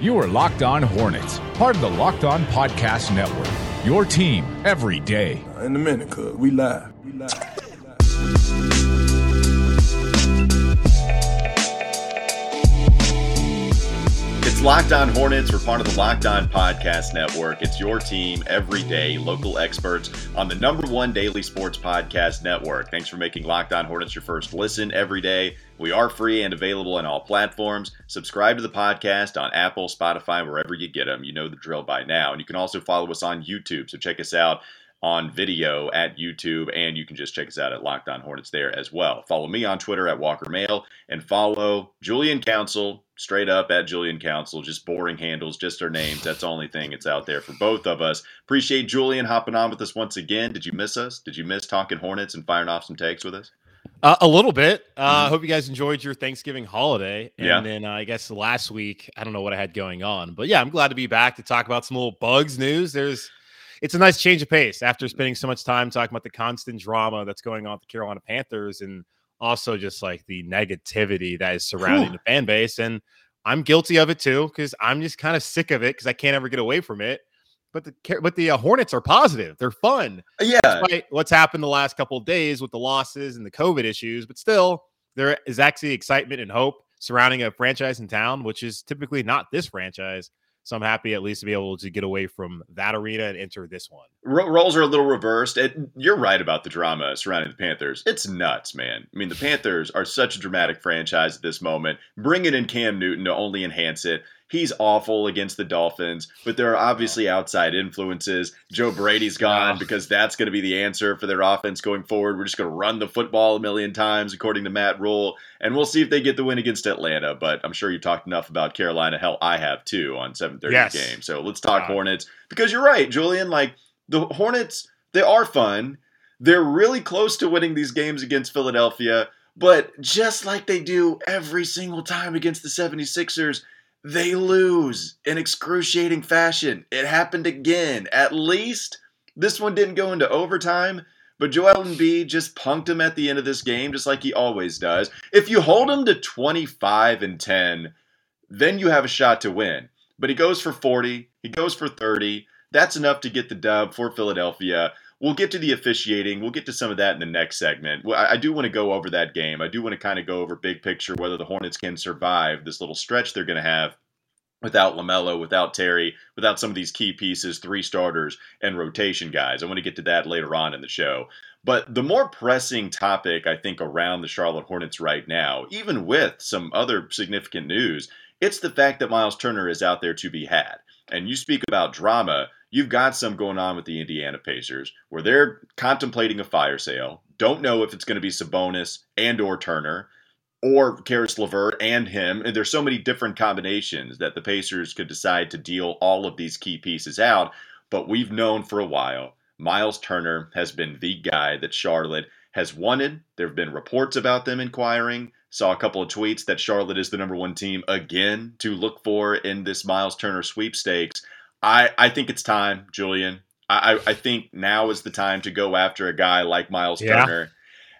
You are Locked On Hornets, part of the Locked On Podcast Network. Your team every day. Uh, in a minute, cuz we live. We live. It's Locked On Hornets. We're part of the Locked On Podcast Network. It's your team every day, local experts on the number one daily sports podcast network. Thanks for making Locked On Hornets your first listen every day. We are free and available on all platforms. Subscribe to the podcast on Apple, Spotify, wherever you get them. You know the drill by now. And you can also follow us on YouTube. So check us out on video at YouTube, and you can just check us out at Locked On Hornets there as well. Follow me on Twitter at Walker Mail, and follow Julian Council straight up at Julian Council. Just boring handles, just our names. That's the only thing it's out there for both of us. Appreciate Julian hopping on with us once again. Did you miss us? Did you miss talking Hornets and firing off some takes with us? Uh, a little bit. I uh, hope you guys enjoyed your Thanksgiving holiday. And yeah. then uh, I guess last week, I don't know what I had going on, but yeah, I'm glad to be back to talk about some little bugs news. There's it's a nice change of pace after spending so much time talking about the constant drama that's going on with the Carolina Panthers and also just like the negativity that is surrounding the fan base. And I'm guilty of it too because I'm just kind of sick of it because I can't ever get away from it. But the but the uh, Hornets are positive; they're fun. Yeah, Despite what's happened the last couple of days with the losses and the COVID issues, but still there is actually excitement and hope surrounding a franchise in town, which is typically not this franchise. So I'm happy at least to be able to get away from that arena and enter this one. roles are a little reversed. And you're right about the drama surrounding the Panthers. It's nuts, man. I mean, the Panthers are such a dramatic franchise at this moment. Bringing in Cam Newton to only enhance it he's awful against the Dolphins, but there are obviously outside influences. Joe Brady's gone because that's going to be the answer for their offense going forward. We're just going to run the football a million times, according to Matt Rhule, and we'll see if they get the win against Atlanta. But I'm sure you've talked enough about Carolina. Hell, I have too on 7:30 yes. game. So let's talk Hornets because you're right, Julian. Like the Hornets, they are fun. They're really close to winning these games against Philadelphia. But just like they do every single time against the 76ers, they lose in excruciating fashion. It happened again. At least this one didn't go into overtime, but Joel Embiid just punked him at the end of this game, just like he always does. If you hold him to 25 and 10, then you have a shot to win. But he goes for 40, he goes for 30. That's enough to get the dub for Philadelphia. We'll get to the officiating. We'll get to some of that in the next segment. I, do want to go over that game. I do want to kind of go over big picture whether the Hornets can survive this little stretch they're going to have without LaMelo, without Terry, without some of these key pieces, three starters, and rotation guys. I want to get to that later on in the show. But the more pressing topic, I think, around the Charlotte Hornets right now, even with some other significant news, it's the fact that Miles Turner is out there to be had. And you speak about drama you've got some going on with the Indiana Pacers where they're contemplating a fire sale. Don't know if it's going to be Sabonis and or Turner or Caris LeVert and him. And there's so many different combinations that the Pacers could decide to deal all of these key pieces out. But we've known for a while Miles Turner has been the guy that Charlotte has wanted. There have been reports about them inquiring. Saw a couple of tweets that Charlotte is the number one team again to look for in this Miles Turner sweepstakes. I, I think it's time, Julian. I, I think now is the time to go after a guy like Miles yeah. Turner.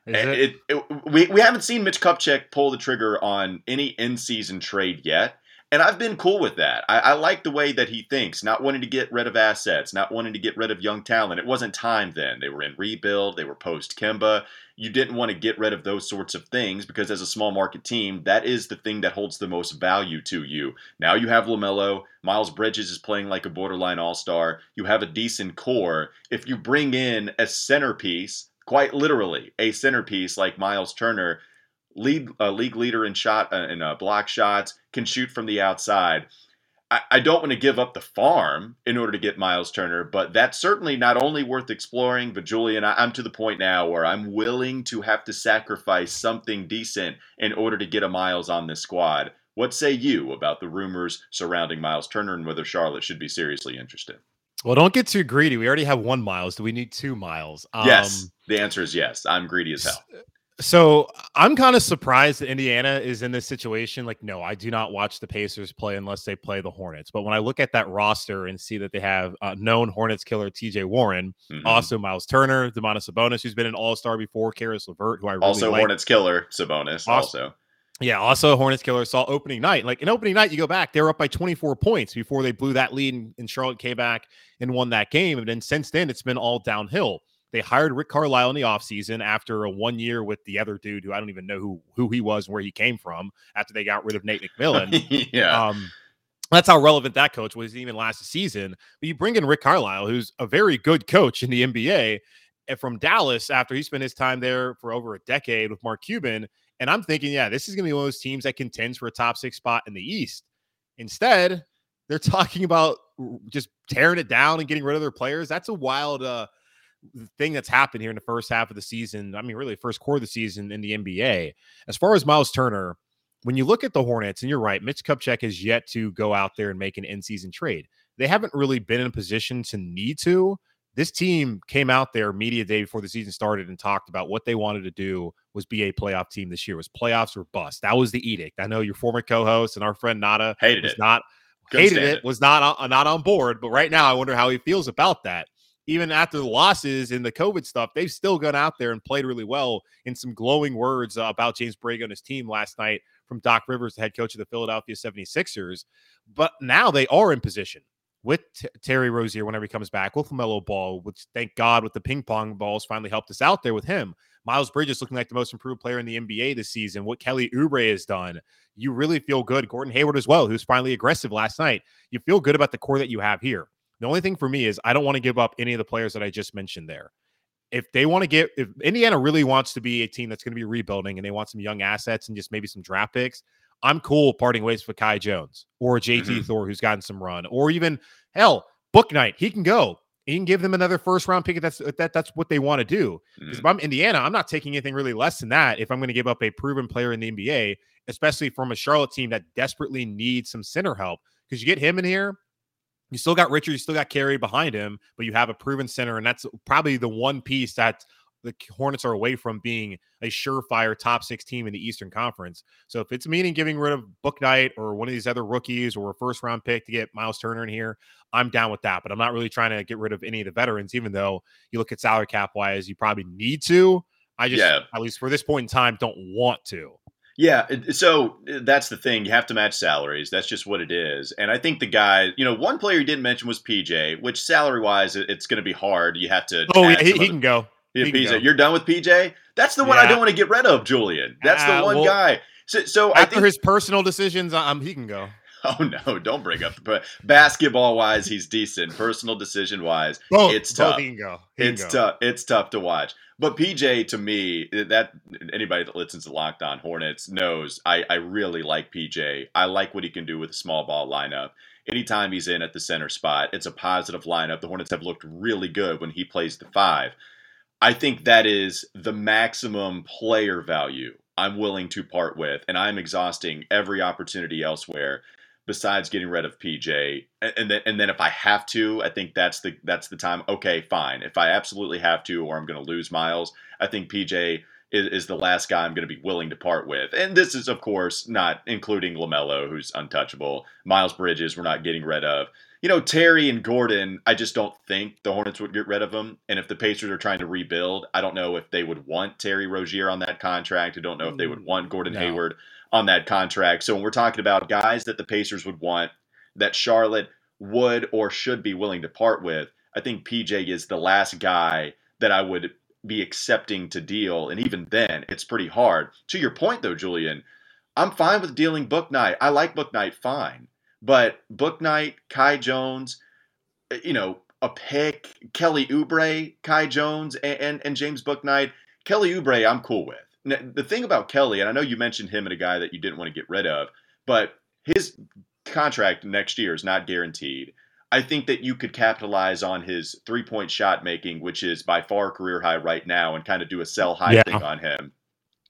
Eh, it, it, it, we, we haven't seen Mitch Kupchak pull the trigger on any in season trade yet. And I've been cool with that. I, I, like the way that he thinks, not wanting to get rid of assets, not wanting to get rid of young talent. It wasn't time then. They were in rebuild, they were post Kemba. You didn't want to get rid of those sorts of things because, as a small market team, that is the thing that holds the most value to you. Now you have LaMelo. Miles Bridges is playing like a borderline all star. You have a decent core. If you bring in a centerpiece, quite literally, a centerpiece like Miles Turner, lead uh, league leader in shot uh, in uh, block shots, can shoot from the outside. I, I don't want to give up the farm in order to get Miles Turner, but that's certainly not only worth exploring. But Julian, I, I'm to the point now where I'm willing to have to sacrifice something decent in order to get a Miles on this squad. What say you about the rumors surrounding Miles Turner and whether Charlotte should be seriously interested? Well, don't get too greedy. We already have one Miles. Do we need two Miles? Um, yes. The answer is yes. I'm greedy as hell. So I'm kind of surprised that Indiana is in this situation. Like, no, I do not watch the Pacers play unless they play the Hornets. But when I look at that roster and see that they have uh, known Hornets killer T.J. Warren, mm-hmm. also Miles Turner, Domantas Sabonis, who's been an All Star before, Caris LeVert, who I really also like. Hornets killer Sabonis, also. also. Yeah, also Hornets killer saw opening night. Like in opening night, you go back, they were up by 24 points before they blew that lead and, and Charlotte came back and won that game. And then since then, it's been all downhill. They hired Rick Carlisle in the offseason after a one year with the other dude who I don't even know who who he was and where he came from after they got rid of Nate McMillan. yeah. Um, that's how relevant that coach was even last season. But you bring in Rick Carlisle, who's a very good coach in the NBA from Dallas after he spent his time there for over a decade with Mark Cuban. And I'm thinking, yeah, this is going to be one of those teams that contends for a top six spot in the East. Instead, they're talking about just tearing it down and getting rid of their players. That's a wild uh, thing that's happened here in the first half of the season. I mean, really, first quarter of the season in the NBA. As far as Miles Turner, when you look at the Hornets, and you're right, Mitch Kupchak has yet to go out there and make an in season trade. They haven't really been in a position to need to this team came out there media day before the season started and talked about what they wanted to do was be a playoff team this year was playoffs or bust that was the edict i know your former co-host and our friend nada hated was it not Couldn't hated stand it, was not on, not on board but right now i wonder how he feels about that even after the losses and the covid stuff they've still gone out there and played really well in some glowing words uh, about james Borrego and his team last night from doc rivers the head coach of the philadelphia 76ers but now they are in position with T- Terry Rozier whenever he comes back, with LaMelo Ball, which thank God with the ping pong balls finally helped us out there with him. Miles Bridges looking like the most improved player in the NBA this season. What Kelly Oubre has done, you really feel good. Gordon Hayward as well, who's finally aggressive last night. You feel good about the core that you have here. The only thing for me is I don't want to give up any of the players that I just mentioned there. If they want to get, if Indiana really wants to be a team that's going to be rebuilding and they want some young assets and just maybe some draft picks, I'm cool parting ways with Kai Jones or JT mm-hmm. Thor, who's gotten some run, or even hell, Bouknight. He can go. He can give them another first round pick. If that's that that's what they want to do. Because mm-hmm. if I'm Indiana, I'm not taking anything really less than that. If I'm going to give up a proven player in the NBA, especially from a Charlotte team that desperately needs some center help, because you get him in here, you still got Richard, you still got Carey behind him, but you have a proven center, and that's probably the one piece that the Hornets are away from being a surefire top six team in the Eastern Conference. So if it's meaning giving rid of Bouknight or one of these other rookies or a first round pick to get Miles Turner in here, I'm down with that. But I'm not really trying to get rid of any of the veterans, even though you look at salary cap wise, you probably need to. I just, yeah. at least for this point in time, don't want to. Yeah, so uh, that's the thing. You have to match salaries. That's just what it is. And I think the guy, you know, one player you didn't mention was PJ, which salary wise, it's going to be hard. You have to. Oh, yeah, he, he can go. Yeah, PJ, you're done with PJ. That's the one yeah. I don't want to get rid of, Julian. That's uh, the one well, guy. So, so after think, his personal decisions, um, he can go. Oh no! Don't bring up. But basketball wise, he's decent. Personal decision wise, it's tough. Can it's tough. It's tough to watch. But PJ, to me, that anybody that listens to Locked On Hornets knows I, I really like PJ. I like what he can do with a small ball lineup. Anytime he's in at the center spot, it's a positive lineup. The Hornets have looked really good when he plays the five. I think that is the maximum player value I'm willing to part with, and I'm exhausting every opportunity elsewhere besides getting rid of PJ. And then and then if I have to, I think that's the that's the time. Okay, fine. If I absolutely have to, or I'm going to lose Miles, I think PJ is, is the last guy I'm going to be willing to part with. And this is of course not including Lamelo, who's untouchable. Miles Bridges, we're not getting rid of you know, Terry and Gordon, I just don't think the Hornets would get rid of them. And if the Pacers are trying to rebuild, I don't know if they would want Terry Rozier on that contract. I don't know if they would mm, want Gordon no. Hayward on that contract. So when we're talking about guys that the Pacers would want, that Charlotte would or should be willing to part with, I think PJ is the last guy that I would be accepting to deal. And even then, it's pretty hard. To your point, though, Julian, I'm fine with dealing Bouknight. I like Bouknight fine. But Bouknight, Kai Jones, you know, a pick, Kelly Oubre, Kai Jones, and, and, and James Bouknight. Kelly Oubre, I'm cool with. The thing about Kelly, and I know you mentioned him and a guy that you didn't want to get rid of, but his contract next year is not guaranteed. I think that you could capitalize on his three point shot making, which is by far career high right now, and kind of do a sell high yeah. thing on him.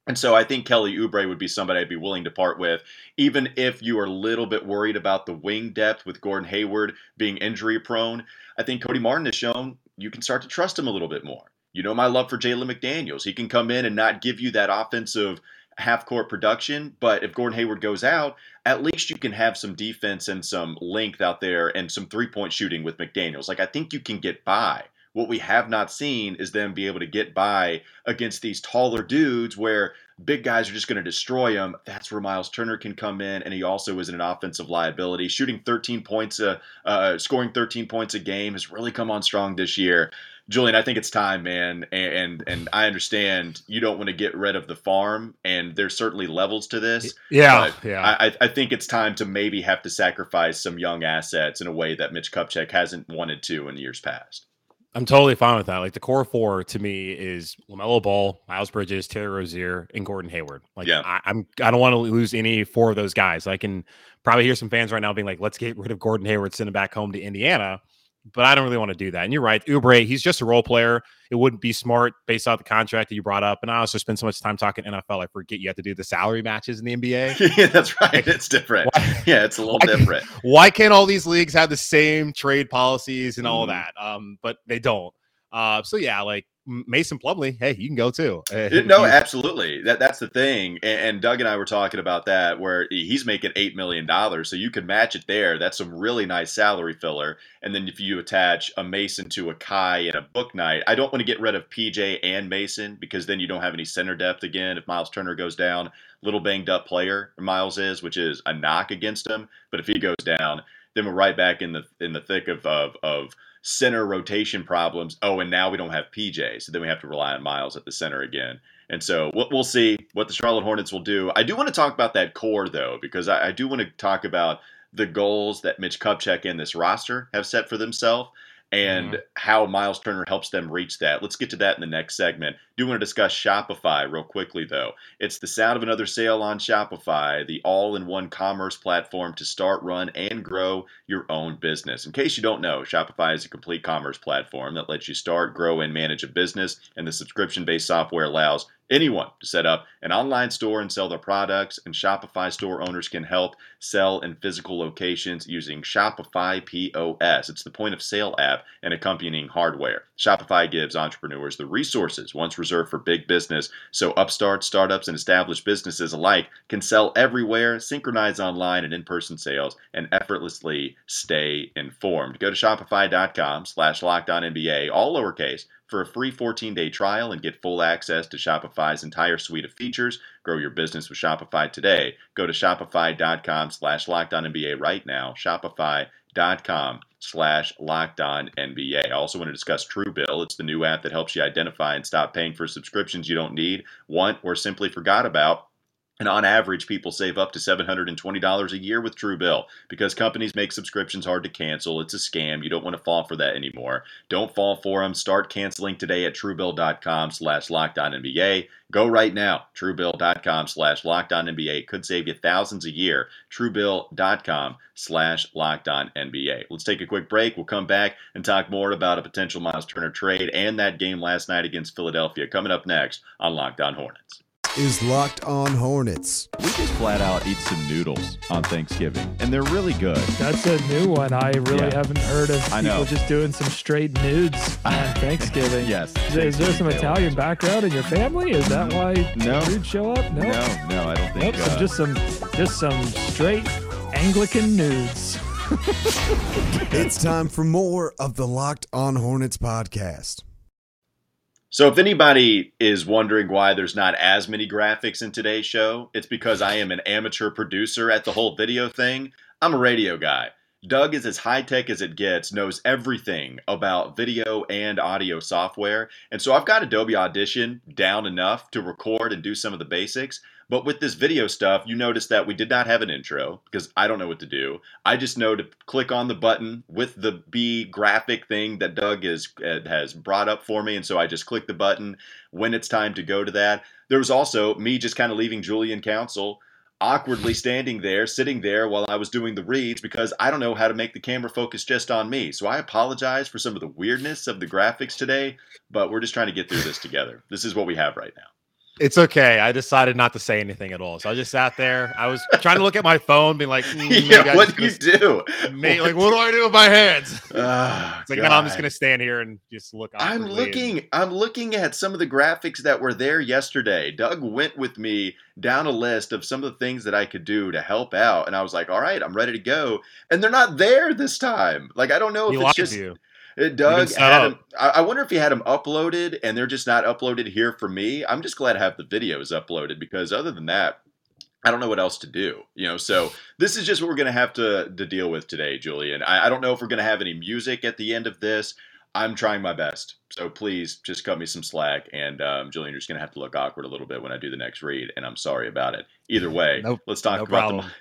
And so I think Kelly Oubre would be somebody I'd be willing to part with, even if you are a little bit worried about the wing depth with Gordon Hayward being injury prone. I think Cody Martin has shown you can start to trust him a little bit more. You know my love for Jalen McDaniels. He can come in and not give you that offensive half court production, but if Gordon Hayward goes out, at least you can have some defense and some length out there and some three point shooting with McDaniels. Like I think you can get by. What we have not seen is them be able to get by against these taller dudes where big guys are just going to destroy them. That's where Miles Turner can come in, and he also isn't an offensive liability. Shooting 13 points, a, uh, scoring 13 points a game has really come on strong this year. Julian, I think it's time, man, and, and and, I understand you don't want to get rid of the farm, and there's certainly levels to this. Yeah, yeah. I, I think it's time to maybe have to sacrifice some young assets in a way that Mitch Kupchak hasn't wanted to in years past. I'm totally fine with that. Like the core four to me is Lamelo Ball, Miles Bridges, Terry Rozier, and Gordon Hayward. Like yeah. I, I'm I don't want to lose any four of those guys. I can probably hear some fans right now being like, let's get rid of Gordon Hayward, send him back home to Indiana but I don't really want to do that. And you're right, Oubre, he's just a role player. It wouldn't be smart based on the contract that you brought up. And I also spend so much time talking NFL, I forget you have to do the salary matches in the NBA. yeah, that's right. It's different. Why, yeah, it's a little why, different. Why can't all these leagues have the same trade policies and all mm. that? Um, but they don't. Uh, so yeah, like Mason Plumlee, hey, you can go too. Uh, no, absolutely. That that's the thing. And, and, Doug and I were talking about that, where he's making eight million dollars, so you can match it there. That's some really nice salary filler. And then if you attach a Mason to a Kai and a Bouknight, I don't want to get rid of PJ and Mason because then you don't have any center depth again. If Miles Turner goes down, little banged up player Miles is, which is a knock against him. But if he goes down, then we're right back in the in the thick of of, of center rotation problems. Oh, and now we don't have PJ, so then we have to rely on Miles at the center again. And so we'll see what the Charlotte Hornets will do. I do want to talk about that core though, because I, do want to talk about the goals that Mitch Kupchak and this roster have set for themselves and mm-hmm. how Miles Turner helps them reach that. Let's get to that in the next segment. Do want to discuss Shopify real quickly though. It's the sound of another sale on Shopify, the all-in-one commerce platform to start, run, and grow your own business. In case you don't know, Shopify is a complete commerce platform that lets you start, grow, and manage a business, and the subscription-based software allows anyone to set up an online store and sell their products, and Shopify store owners can help sell in physical locations using Shopify POS. It's the point of sale app and accompanying hardware. Shopify gives entrepreneurs the resources once reserved for big business so upstarts, startups, and established businesses alike can sell everywhere, synchronize online and in-person sales, and effortlessly stay informed. Go to shopify.com slash NBA, all lowercase, for a free 14-day trial and get full access to Shopify's entire suite of features. Grow your business with Shopify today. Go to shopify.com slash NBA right now. Shopify.com slash NBA. I also want to discuss Truebill. It's the new app that helps you identify and stop paying for subscriptions you don't need, want, or simply forgot about. And on average, people save up to $720 a year with Truebill because companies make subscriptions hard to cancel. It's a scam. You don't want to fall for that anymore. Don't fall for them. Start canceling today at truebill.com slash lockedonnba. Go right now. Truebill.com slash lockedonnba. could save you thousands a year. Truebill.com slash lockedonnba. Let's take a quick break. We'll come back and talk more about a potential Miles Turner trade and that game last night against Philadelphia coming up next on Locked On Hornets is Locked On Hornets. We just flat out eat some noodles on Thanksgiving, and they're really good. That's a new one. I really yeah. haven't heard of I people know. just doing some straight nudes on Thanksgiving. yes. Is, is there some Italian background in your family? Is that why no. nudes show up? No, no, no I don't think. Nope, uh, so just some, just some straight Anglican nudes. it's time for more of the Locked On Hornets podcast. So, if anybody is wondering why there's not as many graphics in today's show, it's because I am an amateur producer at the whole video thing. I'm a radio guy. Doug is as high tech as it gets, knows everything about video and audio software. And so I've got Adobe Audition down enough to record and do some of the basics. But with this video stuff, you notice that we did not have an intro because I don't know what to do. I just know to click on the button with the B graphic thing that Doug is, uh, has brought up for me. And so I just click the button when it's time to go to that. There was also me just kind of leaving Julian Council awkwardly standing there, sitting there while I was doing the reads because I don't know how to make the camera focus just on me. So I apologize for some of the weirdness of the graphics today, but we're just trying to get through this together. This is what we have right now. It's okay. I decided not to say anything at all. So I just sat there. I was trying to look at my phone, being like, mm, "Yeah, what do you do? Maybe, like, what do I do with my hands?" Oh, it's like, God. no, I'm just gonna stand here and just look. I'm looking. And... I'm looking at some of the graphics that were there yesterday. Doug went with me down a list of some of the things that I could do to help out, and I was like, "All right, I'm ready to go." And they're not there this time. Like, I don't know he if it's just. You. It, Doug had him, I wonder if he had them uploaded and they're just not uploaded here for me. I'm just glad to have the videos uploaded because other than that, I don't know what else to do, you know. So this is just what we're going to have to to deal with today, Julian. I, I don't know if we're going to have any music at the end of this. I'm trying my best, so please just cut me some slack. And um, Julian, you're just going to have to look awkward a little bit when I do the next read, and I'm sorry about it. Either way, nope, let's talk no about problem. the.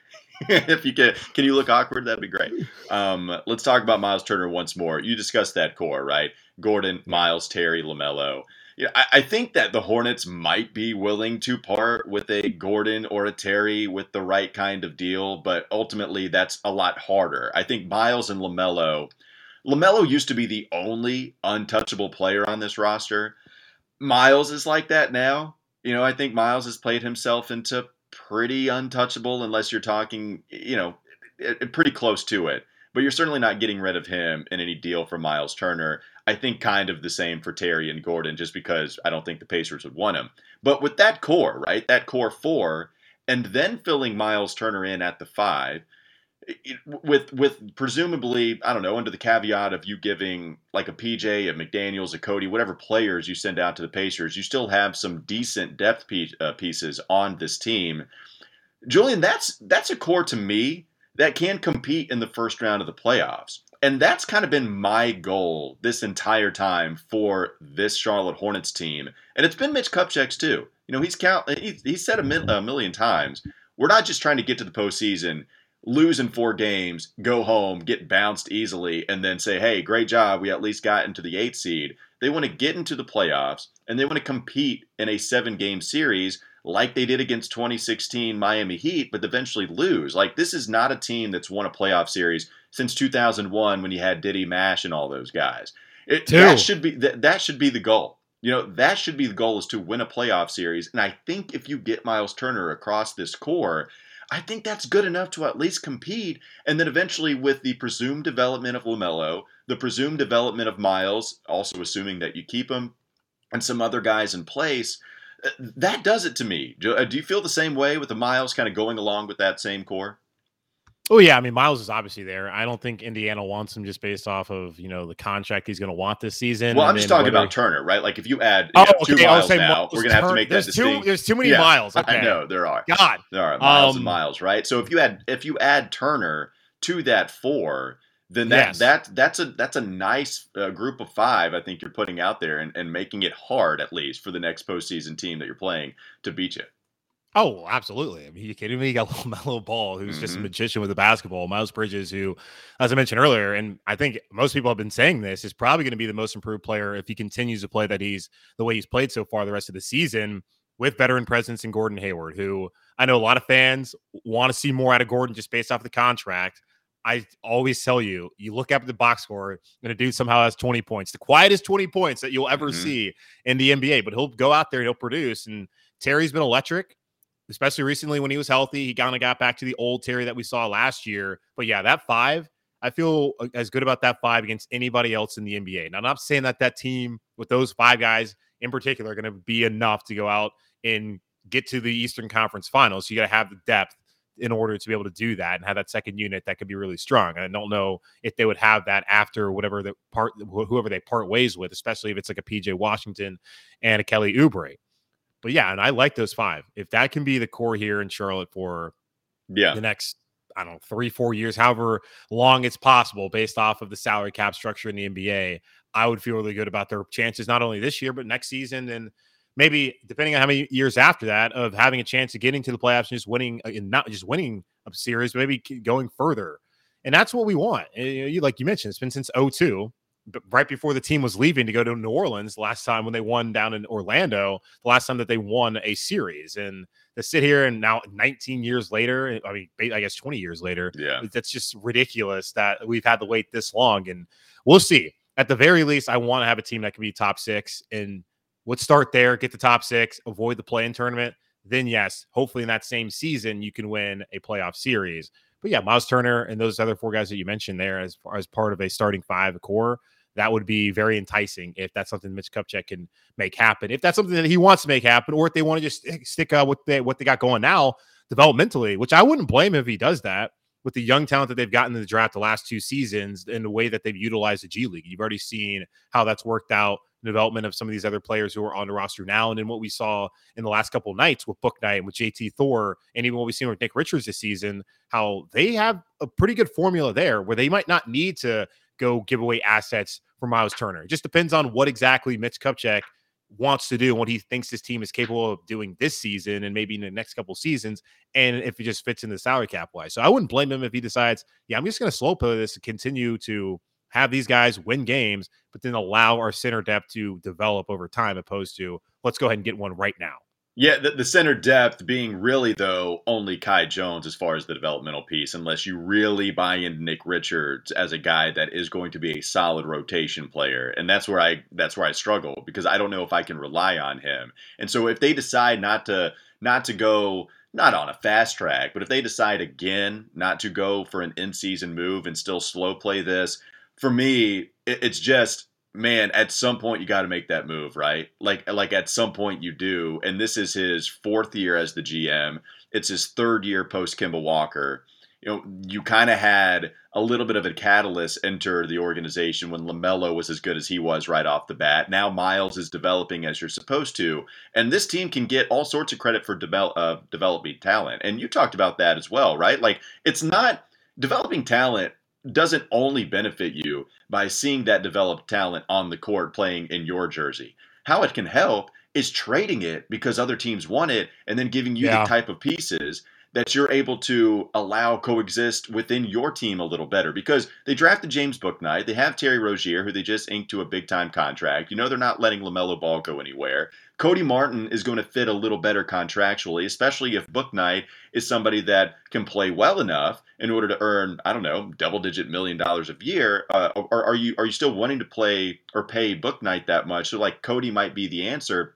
if you can, can you look awkward? That'd be great. Um, let's talk about Miles Turner once more. You discussed that core, right? Gordon, Miles, Terry, LaMelo. Yeah, I, I think that the Hornets might be willing to part with a Gordon or a Terry with the right kind of deal, but ultimately that's a lot harder. I think Miles and LaMelo. LaMelo used to be the only untouchable player on this roster. Miles is like that now. You know, I think Miles has played himself into pretty untouchable unless you're talking, you know, pretty close to it. But you're certainly not getting rid of him in any deal for Miles Turner. I think kind of the same for Terry and Gordon, just because I don't think the Pacers would want him. But with that core, right, that core four, and then filling Miles Turner in at the five, with with presumably I don't know under the caveat of you giving like a PJ, a McDaniel's, a Cody, whatever players you send out to the Pacers, you still have some decent depth piece, uh, pieces on this team. Julian, that's that's a core to me that can compete in the first round of the playoffs. And that's kind of been my goal this entire time for this Charlotte Hornets team. And it's been Mitch Kupchak's too. You know, he's count he's, he's said a, mil, a million times, we're not just trying to get to the postseason lose in four games, go home, get bounced easily, and then say, hey, great job. We at least got into the eighth seed. They want to get into the playoffs and they want to compete in a seven game series like they did against 2016 Miami Heat, but eventually lose. Like, this is not a team that's won a playoff series since 2001 when you had Diddy Mash and all those guys. It, that should be that, that should be the goal. You know, that should be the goal is to win a playoff series. And I think if you get Miles Turner across this core, I think that's good enough to at least compete. And then eventually, with the presumed development of LaMelo, the presumed development of Miles, also assuming that you keep him, and some other guys in place, uh, that does it to me. Uh, do you feel the same way with the Miles kind of going along with that same core? Oh yeah, I mean Miles is obviously there. I don't think Indiana wants him just based off of you know the contract he's going to want this season. Well, I'm just talking about Turner, right? Like if you add you oh, okay. two miles now, we're going to have to make there's that too, distinct. There's too many yeah, miles. Okay. I know there are. God, there are miles um, and miles, right? So if you add if you add Turner to that four, then that yes. that that's a that's a nice uh, group of five. I think you're putting out there and, and making it hard at least for the next postseason team that you're playing to beat you. Oh, absolutely. I mean, you kidding me? You got little Melo Ball, who's mm-hmm. just a mm-hmm. magician with the basketball. Miles Bridges, who, as I mentioned earlier, and I think most people have been saying this, is probably going to be the most improved player if he continues to play that he's the way he's played so far the rest of the season with veteran presence in Gordon Hayward, who I know a lot of fans want to see more out of Gordon just based off the contract. I always tell you, you look up at the box score, and a dude somehow has 20 points, the quietest 20 points that you'll ever mm-hmm. see in the NBA, but he'll go out there and he'll produce. And Terry's been electric especially recently when he was healthy. He kind of got back to the old Terry that we saw last year. But yeah, that five, I feel uh, as good about that five against anybody else in the NBA. Now, I'm not saying that that team with those five guys in particular are going to be enough to go out and get to the Eastern Conference Finals. You got to have the depth in order to be able to do that and have that second unit that could be really strong. And I don't know if they would have that after whatever the part, whoever they part ways with, especially if it's like a PJ Washington and a Kelly Oubre but yeah, and I like those five. If that can be the core here in Charlotte for yeah the next I don't know three four years, however long it's possible, based off of the salary cap structure in the NBA, I would feel really good about their chances not only this year but next season and maybe depending on how many years after that of having a chance of getting to the playoffs and just winning uh, and not just winning a series, maybe going further. And that's what we want. You, like you mentioned, it's been since 02 right before the team was leaving to go to New Orleans last time when they won down in Orlando, the last time that they won a series. And to sit here and now 19 years later, I mean, I guess 20 years later, yeah, that's just ridiculous that we've had to wait this long. And we'll see. At the very least, I want to have a team that can be top six and let's start there, get the top six, avoid the play in tournament. Then, yes, hopefully in that same season, you can win a playoff series. But yeah, Miles Turner and those other four guys that you mentioned there as, as part of a starting five core that would be very enticing if that's something Mitch Kupchak can make happen. If that's something that he wants to make happen, or if they want to just stick uh, with they, what they got going now developmentally, which I wouldn't blame him if he does that. with the young talent that they've gotten in the draft the last two seasons and the way that they've utilized the G League. You've already seen how that's worked out development of some of these other players who are on the roster now. And then what we saw in the last couple nights with Bouknight and with JT Thor, and even what we've seen with Nick Richards this season, how they have a pretty good formula there where they might not need to go give away assets for Miles Turner. It just depends on what exactly Mitch Kupchak wants to do what he thinks his team is capable of doing this season and maybe in the next couple seasons, and if it just fits in the salary cap wise. So I wouldn't blame him if he decides, yeah, I'm just going to slow play this and continue to have these guys win games, but then allow our center depth to develop over time, opposed to let's go ahead and get one right now. Yeah, the, the, center depth being really though only Kai Jones as far as the developmental piece, unless you really buy into Nick Richards as a guy that is going to be a solid rotation player, and that's where I that's where I struggle because I don't know if I can rely on him. And so if they decide not to not to go not on a fast track, but if they decide again not to go for an in season move and still slow play this, for me, it's just man, at some point you got to make that move, right? Like like at some point you do. And this is his fourth year as the GM. It's his third year post Kemba Walker. You know, you kind of had a little bit of a catalyst enter the organization when LaMelo was as good as he was right off the bat. Now Miles is developing as you're supposed to, and this team can get all sorts of credit for develop, uh, developing talent. And you talked about that as well, right? Like it's not developing talent doesn't only benefit you by seeing that developed talent on the court playing in your jersey. How it can help is trading it because other teams want it and then giving you yeah. the type of pieces that you're able to allow coexist within your team a little better because they drafted James Bouknight. They have Terry Rozier, who they just inked to a big time contract. You know, they're not letting LaMelo Ball go anywhere. Cody Martin is going to fit a little better contractually, especially if Bouknight is somebody that can play well enough in order to earn, I don't know, double digit million dollars a year. Uh, are you are you still wanting to play or pay Bouknight that much? So like Cody might be the answer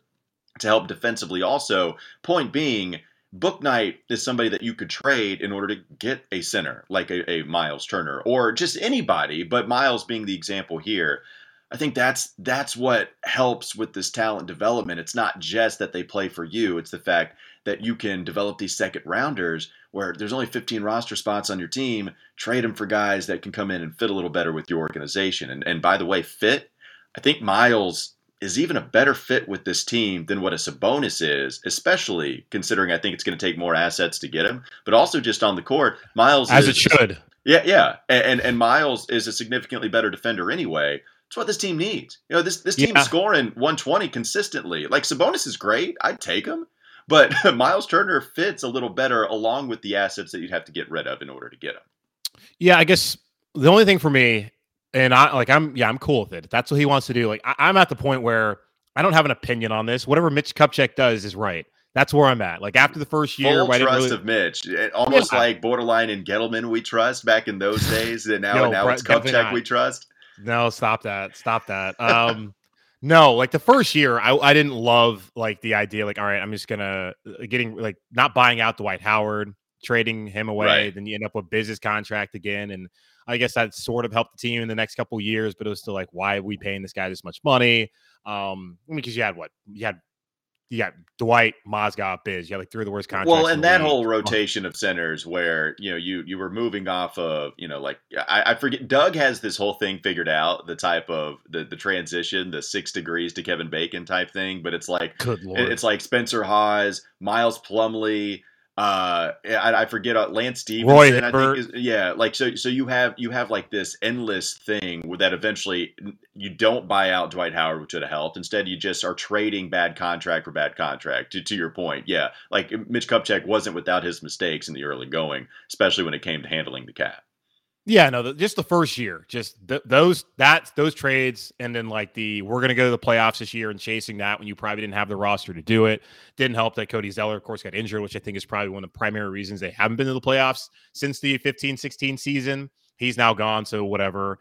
to help defensively also. Point being, Bouknight is somebody that you could trade in order to get a center like a, a Miles Turner or just anybody, but Miles being the example here. I think that's that's what helps with this talent development. It's not just that they play for you; it's the fact that you can develop these second rounders where there's only 15 roster spots on your team. Trade them for guys that can come in and fit a little better with your organization. And and by the way, fit. I think Miles is even a better fit with this team than what a Sabonis is, especially considering I think it's going to take more assets to get him, but also just on the court, Miles as is, it should. Yeah, yeah, and and Miles is a significantly better defender anyway. That's what this team needs. You know, this this team's yeah. scoring 120 consistently. Like Sabonis is great. I'd take him. But Miles Turner fits a little better along with the assets that you'd have to get rid of in order to get him. Yeah, I guess the only thing for me, and I like I'm yeah, I'm cool with it. that's what he wants to do. Like I, am at the point where I don't have an opinion on this. Whatever Mitch Kupchak does is right. That's where I'm at. Like after the first year, full trust really... of Mitch, almost yeah. like borderline in Gettleman we trust back in those days, and now no, now it's Kupchak we trust. No, stop that. Stop that. Um no, like the first year, I, I didn't love like the idea, like, all right, I'm just gonna uh, getting like not buying out Dwight Howard, trading him away, right. then you end up with Biz's contract again. And I guess that sort of helped the team in the next couple years, but it was still like, why are we paying this guy this much money? Um, because you had what? You had you got Dwight, Mozgov, Biz. You got like three of the worst contracts. Well, and that league. whole oh. rotation of centers where you know you you were moving off of you know like I, I, forget Doug has this whole thing figured out the type of the the transition the six degrees to Kevin Bacon type thing, but it's like it's like Spencer Hawes, Miles Plumlee, uh I, I forget uh, Lance Stephenson Roy I think is, yeah like so so you have you have like this endless thing that eventually you don't buy out Dwight Howard which would have helped instead you just are trading bad contract for bad contract to, to your point. Yeah like Mitch Kupchak wasn't without his mistakes in the early going especially when it came to handling the cap yeah, no, the, just the first year, just th- those that those trades, and then like the we're gonna go to the playoffs this year and chasing that when you probably didn't have the roster to do it. Didn't help that Cody Zeller, of course, got injured, which I think is probably one of the primary reasons they haven't been to the playoffs since the 15-16 season. He's now gone, so whatever.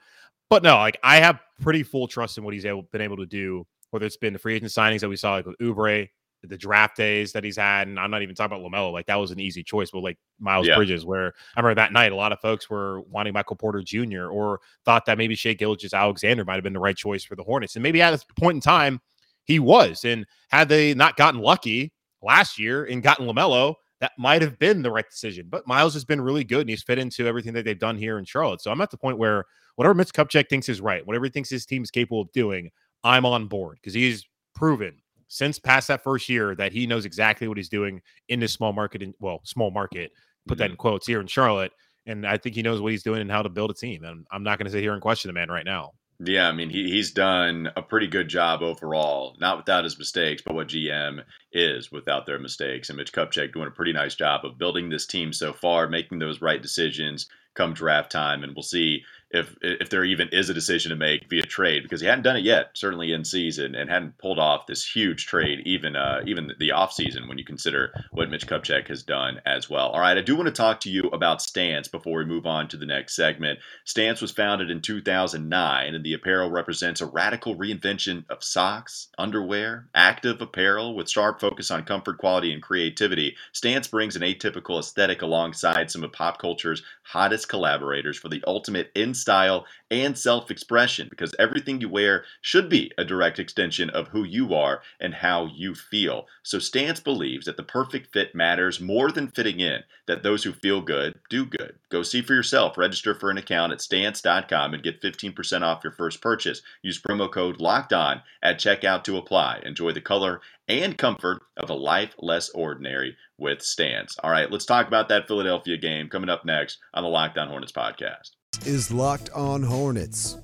But no, like I have pretty full trust in what he's able, been able to do. Whether it's been the free agent signings that we saw like with Oubre, the draft days that he's had, and I'm not even talking about Lamelo. Like that was an easy choice, but like Miles yeah. Bridges, where I remember that night, a lot of folks were wanting Michael Porter Jr. or thought that maybe Shai Gilgeous-Alexander might have been the right choice for the Hornets, and maybe at this point in time he was. And had they not gotten lucky last year and gotten Lamelo, that might have been the right decision. But Miles has been really good and he's fit into everything that they've done here in Charlotte. So I'm at the point where whatever Mitch Kupchak thinks is right, whatever he thinks his team is capable of doing, I'm on board because he's proven since past that first year that he knows exactly what he's doing in this small market. In, well, small market, put that mm-hmm. in quotes here in Charlotte. And I think he knows what he's doing and how to build a team. And I'm not going to sit here and question the man right now. Yeah, I mean, he, he's done a pretty good job overall, not without his mistakes, but what GM is without their mistakes. And Mitch Kupchak doing a pretty nice job of building this team so far, making those right decisions come draft time. And we'll see if if there even is a decision to make via trade because he hadn't done it yet, certainly in season, and hadn't pulled off this huge trade even uh, even the off season when you consider what Mitch Kupchak has done as well. All right, I do want to talk to you about Stance before we move on to the next segment. Stance was founded in 2009, and the apparel represents a radical reinvention of socks, underwear, active apparel with sharp focus on comfort, quality, and creativity. Stance brings an atypical aesthetic alongside some of pop culture's hottest collaborators for the ultimate in style, and self expression because everything you wear should be a direct extension of who you are and how you feel. So, Stance believes that the perfect fit matters more than fitting in, that those who feel good do good. Go see for yourself. Register for an account at stance.com and get 15% off your first purchase. Use promo code LOCKED ON at checkout to apply. Enjoy the color and comfort of a life less ordinary with Stance. All right, let's talk about that Philadelphia game coming up next on the Locked On Hornets podcast is Locked On Hornets.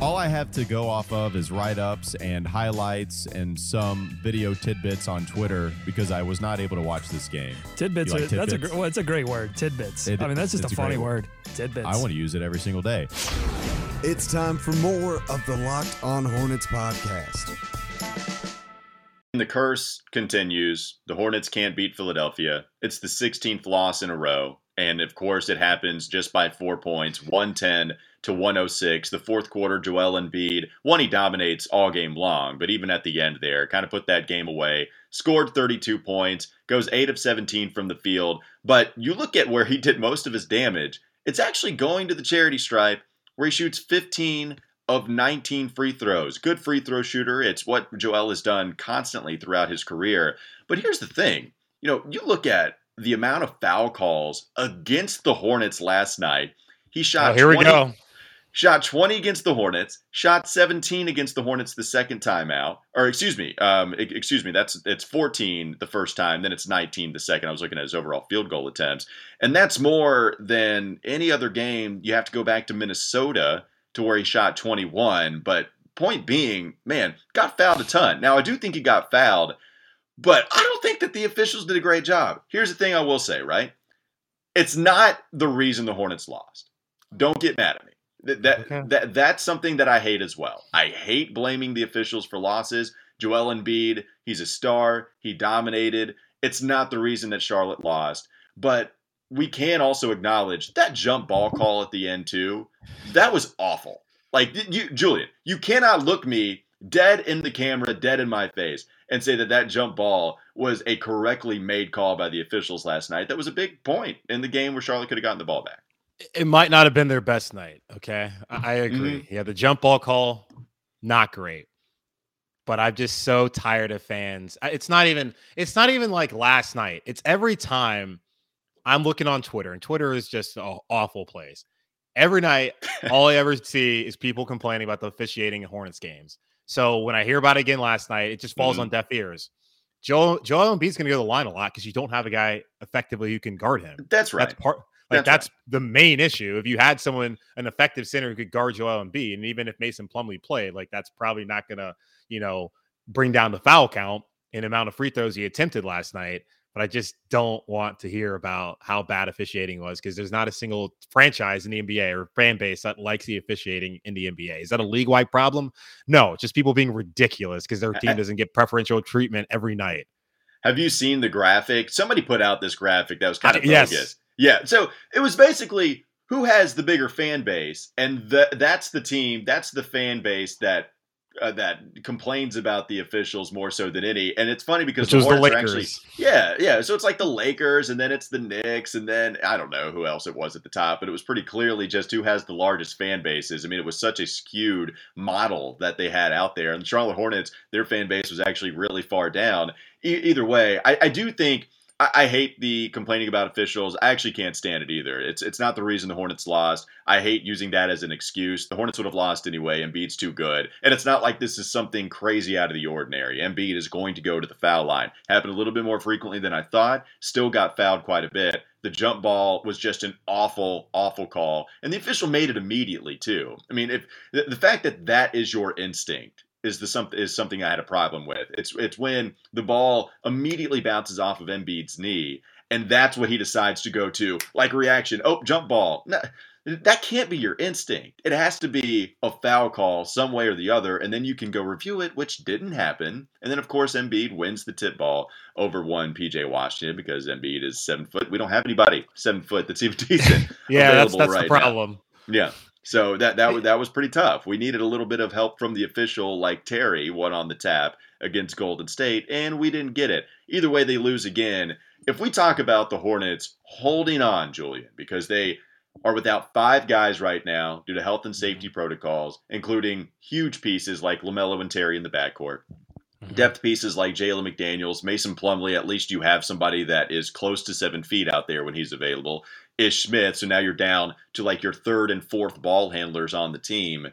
All I have to go off of is write ups and highlights and some video tidbits on Twitter because I was not able to watch this game. Tidbits, like are, tidbits? that's a well, it's a great word. Tidbits. It, I mean, that's just a funny word. Tidbits. I want to use it every single day. It's time for more of the Locked On Hornets podcast. The curse continues. The Hornets can't beat Philadelphia. It's the 16th loss in a row. And of course, it happens just by four points 110 to 106. The fourth quarter, Joel Embiid, one, he dominates all game long, but even at the end there, kind of put that game away. Scored 32 points, goes 8 of 17 from the field. But you look at where he did most of his damage, it's actually going to the charity stripe where he shoots 15 of 19 free throws. Good free throw shooter. It's what Joel has done constantly throughout his career. But here's the thing you know, you look at the amount of foul calls against the Hornets last night. He shot. Oh, here 20, we go. Shot 20 against the Hornets. Shot 17 against the Hornets the second time out. Or excuse me, um, excuse me. That's it's 14 the first time. Then it's 19 the second. I was looking at his overall field goal attempts, and that's more than any other game. You have to go back to Minnesota to where he shot 21. But point being, man, got fouled a ton. Now I do think he got fouled but I don't think that the officials did a great job. Here's the thing I will say, right? It's not the reason the Hornets lost. Don't get mad at me. That, that, okay. that that's something that I hate as well. I hate blaming the officials for losses. Joel Embiid, he's a star. He dominated. It's not the reason that Charlotte lost, but we can also acknowledge that jump ball call at the end too. That was awful. Like you, Julian, you cannot look me dead in the camera, dead in my face, and say that that jump ball was a correctly made call by the officials last night. That was a big point in the game where Charlotte could have gotten the ball back. It might not have been their best night. Okay. I, agree. Mm-hmm. Yeah. The jump ball call, not great. But I'm just so tired of fans. It's not even, it's not even like last night. It's every time I'm looking on Twitter, and Twitter is just an awful place. Every night, all I ever see is people complaining about the officiating in Hornets games. So when I hear about it again last night, it just falls mm-hmm. on deaf ears. Joel Joel Embiid's going to go to the line a lot because you don't have a guy effectively who can guard him. That's right. That's part. Like that's, that's right. the main issue. If you had someone, an effective center who could guard Joel Embiid, and even if Mason Plumlee played, like that's probably not going to, you know, bring down the foul count in amount of free throws he attempted last night but I just don't want to hear about how bad officiating was because there's not a single franchise in the NBA or fan base that likes the officiating in the NBA. Is that a league wide problem? No, just people being ridiculous because their team doesn't get preferential treatment every night. Have you seen the graphic? Somebody put out this graphic that was kind of bogus. Yes. Yeah. So it was basically who has the bigger fan base, and the, that's the team, that's the fan base that uh, that complains about the officials more so than any. And it's funny because the Hornets the are actually yeah, yeah. So it's like the Lakers, and then it's the Knicks, and then I don't know who else it was at the top, but it was pretty clearly just who has the largest fan bases. I mean, it was such a skewed model that they had out there. And the Charlotte Hornets, their fan base was actually really far down. E- either way, I, I do think I, I, hate the complaining about officials. I actually can't stand it either. It's it's not the reason the Hornets lost. I hate using that as an excuse. The Hornets would have lost anyway. Embiid's too good, and it's not like this is something crazy out of the ordinary. Embiid is going to go to the foul line. Happened a little bit more frequently than I thought. Still got fouled quite a bit. The jump ball was just an awful, awful call, and the official made it immediately too. I mean, if the, the fact that that is your instinct is the something is something I had a problem with. It's it's when the ball immediately bounces off of Embiid's knee, and that's what he decides to go to, like reaction. Oh, jump ball. No, that can't be your instinct. It has to be a foul call some way or the other, and then you can go review it, which didn't happen. And then of course Embiid wins the tip ball over one PJ Washington because Embiid is seven foot. We don't have anybody seven foot that's even decent. yeah, that's that's right the problem. Now. Yeah. So that that that was pretty tough. We needed a little bit of help from the official, like Terry, one on the tap against Golden State, and we didn't get it. Either way, they lose again. If we talk about the Hornets holding on, Julian, because they are without five guys right now due to health and safety protocols, including huge pieces like LaMelo and Terry in the backcourt. Mm-hmm. Depth pieces like Jalen McDaniels, Mason Plumlee, at least you have somebody that is close to seven feet out there when he's available. Ish Smith. So now you're down to like your third and fourth ball handlers on the team.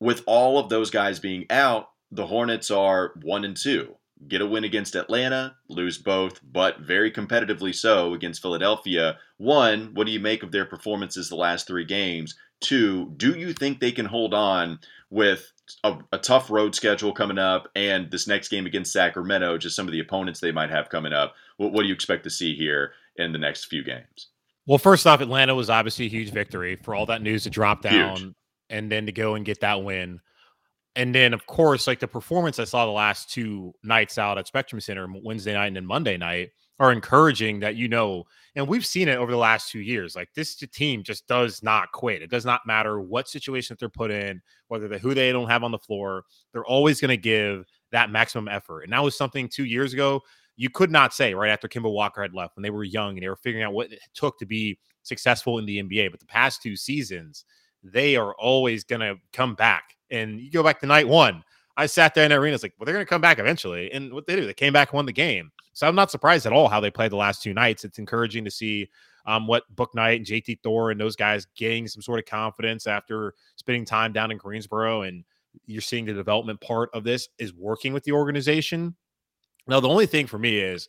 With all of those guys being out, the Hornets are one and two. Get a win against Atlanta, lose both, but very competitively so against Philadelphia. One, what do you make of their performances the last three games? Two, do you think they can hold on with a, a, tough road schedule coming up and this next game against Sacramento, just some of the opponents they might have coming up? What, what do you expect to see here in the next few games? Well, first off, Atlanta was obviously a huge victory for all that news to drop down huge. and then to go and get that win. And then, of course, like the performance I saw the last two nights out at Spectrum Center, Wednesday night and then Monday night, are encouraging that you know, and we've seen it over the last two years. Like this team just does not quit. It does not matter what situation that they're put in, whether they who they don't have on the floor, they're always going to give that maximum effort. And that was something two years ago you could not say right after Kemba Walker had left when they were young and they were figuring out what it took to be successful in the NBA. But the past two seasons, they are always going to come back. And you go back to night one. I sat there in the arena. It's like, well, they're going to come back eventually. And what they do, they came back and won the game. So I'm not surprised at all how they played the last two nights. It's encouraging to see um, what Bouknight and JT Thor and those guys getting some sort of confidence after spending time down in Greensboro. And you're seeing the development part of this is working with the organization. Now, the only thing for me is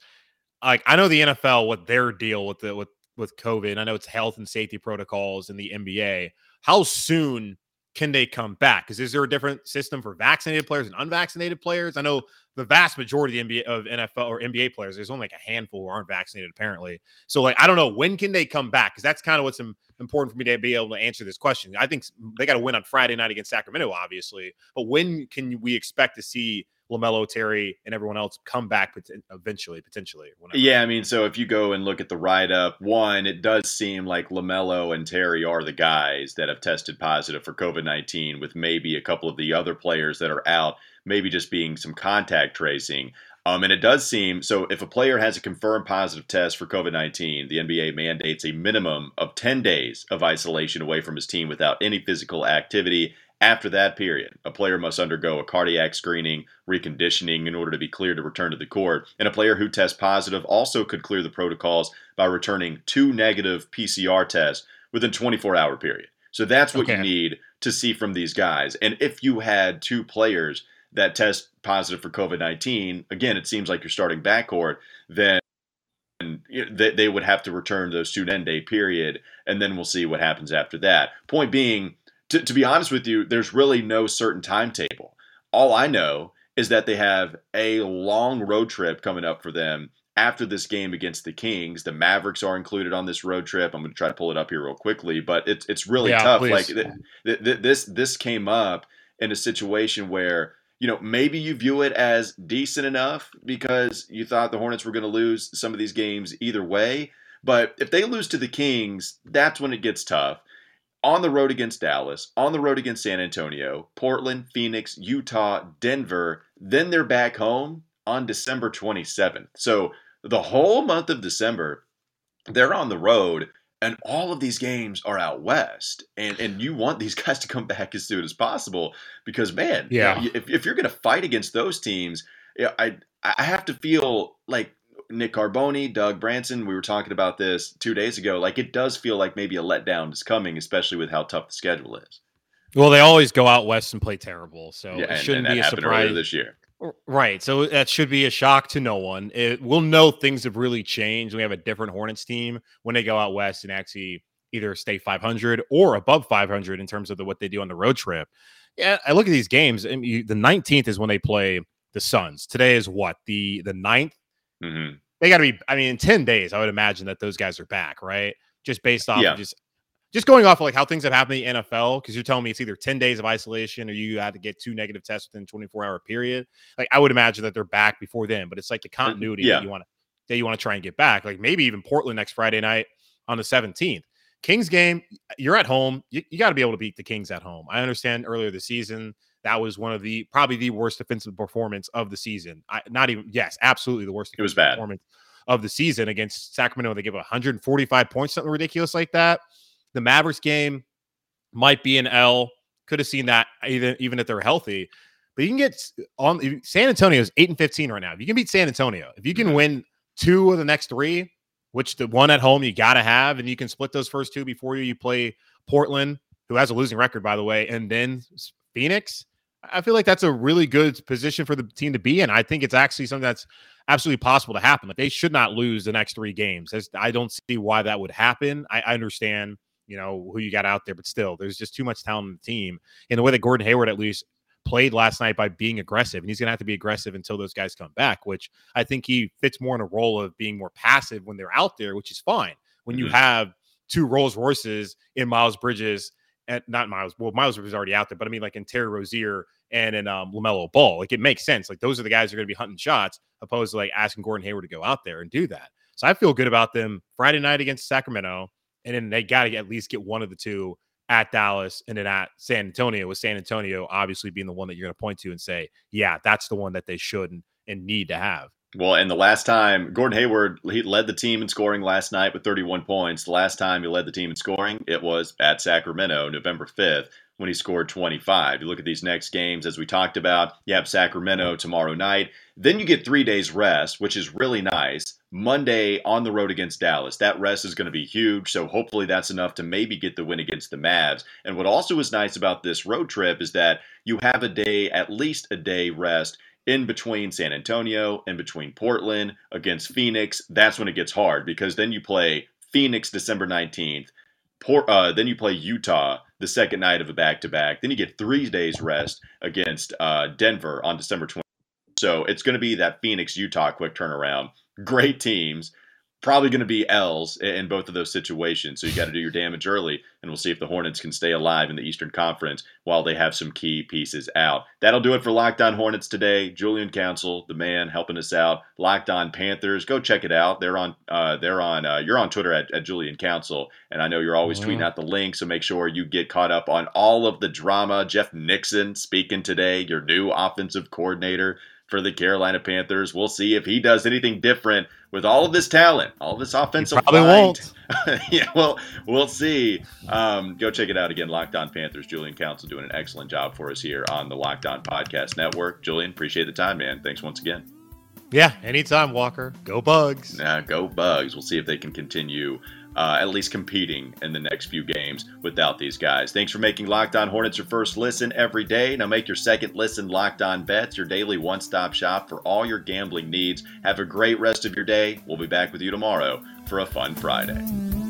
like I know the NFL what their deal with the with with COVID. I know it's health and safety protocols in the NBA. How soon can they come back? Because is there a different system for vaccinated players and unvaccinated players? I know the vast majority of NBA of NFL or NBA players, there's only like a handful who aren't vaccinated, apparently. So, like, I don't know when can they come back? Because that's kind of what's important for me to be able to answer this question. I think they got to win on Friday night against Sacramento, obviously, but when can we expect to see LaMelo, Terry, and everyone else come back eventually, potentially. Whenever. Yeah, I mean, so if you go and look at the write up, one, it does seem like LaMelo and Terry are the guys that have tested positive for COVID 19, with maybe a couple of the other players that are out, maybe just being some contact tracing. Um, and it does seem so if a player has a confirmed positive test for COVID 19, the NBA mandates a minimum of 10 days of isolation away from his team without any physical activity after that period, a player must undergo a cardiac screening, reconditioning in order to be cleared to return to the court. And a player who tests positive also could clear the protocols by returning two negative PCR tests within 24 hour period. So that's what okay. you need to see from these guys. And if you had two players that test positive for COVID 19, again, it seems like you're starting backcourt, then they would have to return those two 10 day period, and then we'll see what happens after that. Point being, to, to be honest with you, there's really no certain timetable. All I know is that they have a long road trip coming up for them after this game against the Kings. The Mavericks are included on this road trip. I'm going to try to pull it up here real quickly, but it's it's really yeah, tough. Please. Like th- th- th- this this came up in a situation where you know maybe you view it as decent enough because you thought the Hornets were going to lose some of these games either way. But if they lose to the Kings, that's when it gets tough on the road against Dallas, on the road against San Antonio, Portland, Phoenix, Utah, Denver. Then they're back home on December 27th. So the whole month of December, they're on the road, and all of these games are out west. And and you want these guys to come back as soon as possible because man, yeah, if, if you're going to fight against those teams, I I have to feel like Nick Carboni, Doug Branson, we were talking about this two days ago. Like it does feel like maybe a letdown is coming, especially with how tough the schedule is. Well, they always go out west and play terrible, so yeah, it shouldn't and be a surprise this year. Right. So that should be a shock to no one. It, we'll know things have really changed. We have a different Hornets team when they go out west and actually either stay 500 or above 500 in terms of the, what they do on the road trip. Yeah, I look at these games. I mean, the 19th is when they play the Suns. Today is what the the 9th. Mm-hmm. They got to be. I mean, in 10 days, I would imagine that those guys are back, right? Just based off yeah. of just just going off of like how things have happened in the NFL, because you're telling me it's either 10 days of isolation or you had to get two negative tests within 24 hour period. Like I would imagine that they're back before then, but it's like the continuity yeah. that you want to that you want to try and get back. Like maybe even Portland next Friday night on the 17th. Kings game, you're at home. You, you got to be able to beat the Kings at home. I understand earlier this season that was one of the probably the worst defensive performance of the season. I, not even yes, absolutely the worst. It was bad performance of the season against Sacramento. They give 145 points, something ridiculous like that. The Mavericks game might be an L. Could have seen that even even if they're healthy. But you can get on San Antonio is eight and fifteen right now. If you can beat San Antonio, if you can Mm-hmm. win two of the next three, which the one at home you got to have, and you can split those first two before you, you play Portland, who has a losing record by the way, and then Phoenix. I feel like that's a really good position for the team to be in. I think it's actually something that's absolutely possible to happen. Like they should not lose the next three games. I don't see why that would happen. I, I understand you know, who you got out there, but still, there's just too much talent in the team. In the way that Gordon Hayward at least played last night by being aggressive, and he's going to have to be aggressive until those guys come back, which I think he fits more in a role of being more passive when they're out there, which is fine. When you Mhm. have two Rolls Royces in Miles Bridges, not Miles, well, Miles was already out there, but I mean, like in Terry Rozier and in um, LaMelo Ball, like it makes sense. Like those are the guys who are going to be hunting shots, opposed to like asking Gordon Hayward to go out there and do that. So I feel good about them Friday night against Sacramento and then they got to at least get one of the two at Dallas and then at San Antonio. With San Antonio obviously being the one that you're going to point to and say, yeah, that's the one that they should and, and need to have. Well, and the last time Gordon Hayward he led the team in scoring last night with 31 points. The last time he led the team in scoring, it was at Sacramento, November 5th, when he scored 25. You look at these next games, as we talked about, you have Sacramento tomorrow night. Then you get three days rest, which is really nice. Monday on the road against Dallas. That rest is going to be huge. So hopefully that's enough to maybe get the win against the Mavs. And what also is nice about this road trip is that you have a day, at least a day rest in between San Antonio in between Portland against Phoenix. That's when it gets hard because then you play Phoenix December 19th. Port, uh, then you play Utah the second night of a back to back. Then you get three days rest against uh, Denver on December 20th. So it's going to be that Phoenix Utah quick turnaround. Great teams. Probably going to be L's in both of those situations. So you got to do your damage early, and we'll see if the Hornets can stay alive in the Eastern Conference while they have some key pieces out. That'll do it for Locked On Hornets today. Julian Council, the man helping us out. Locked On Panthers, go check it out. They're on. Uh, they're on. Uh, you're on Twitter at, at Julian Council, and I know you're always tweeting out the link. So make sure you get caught up on all of the drama. Jeff Nixon speaking today, your new offensive coordinator for the Carolina Panthers. We'll see if he does anything different with all of this talent, all of this offensive. He probably mind. won't. yeah, well, we'll see. Um, go check it out again. Locked On Panthers. Julian Council doing an excellent job for us here on the Locked On Podcast Network. Julian, appreciate the time, man. Thanks once again. Yeah, anytime, Walker. Go Bugs. Nah, go Bugs. We'll see if they can continue uh, at least competing in the next few games without these guys. Thanks for making Locked On Hornets your first listen every day. Now make your second listen Locked On Bets, your daily one stop shop for all your gambling needs. Have a great rest of your day. We'll be back with you tomorrow for a fun Friday.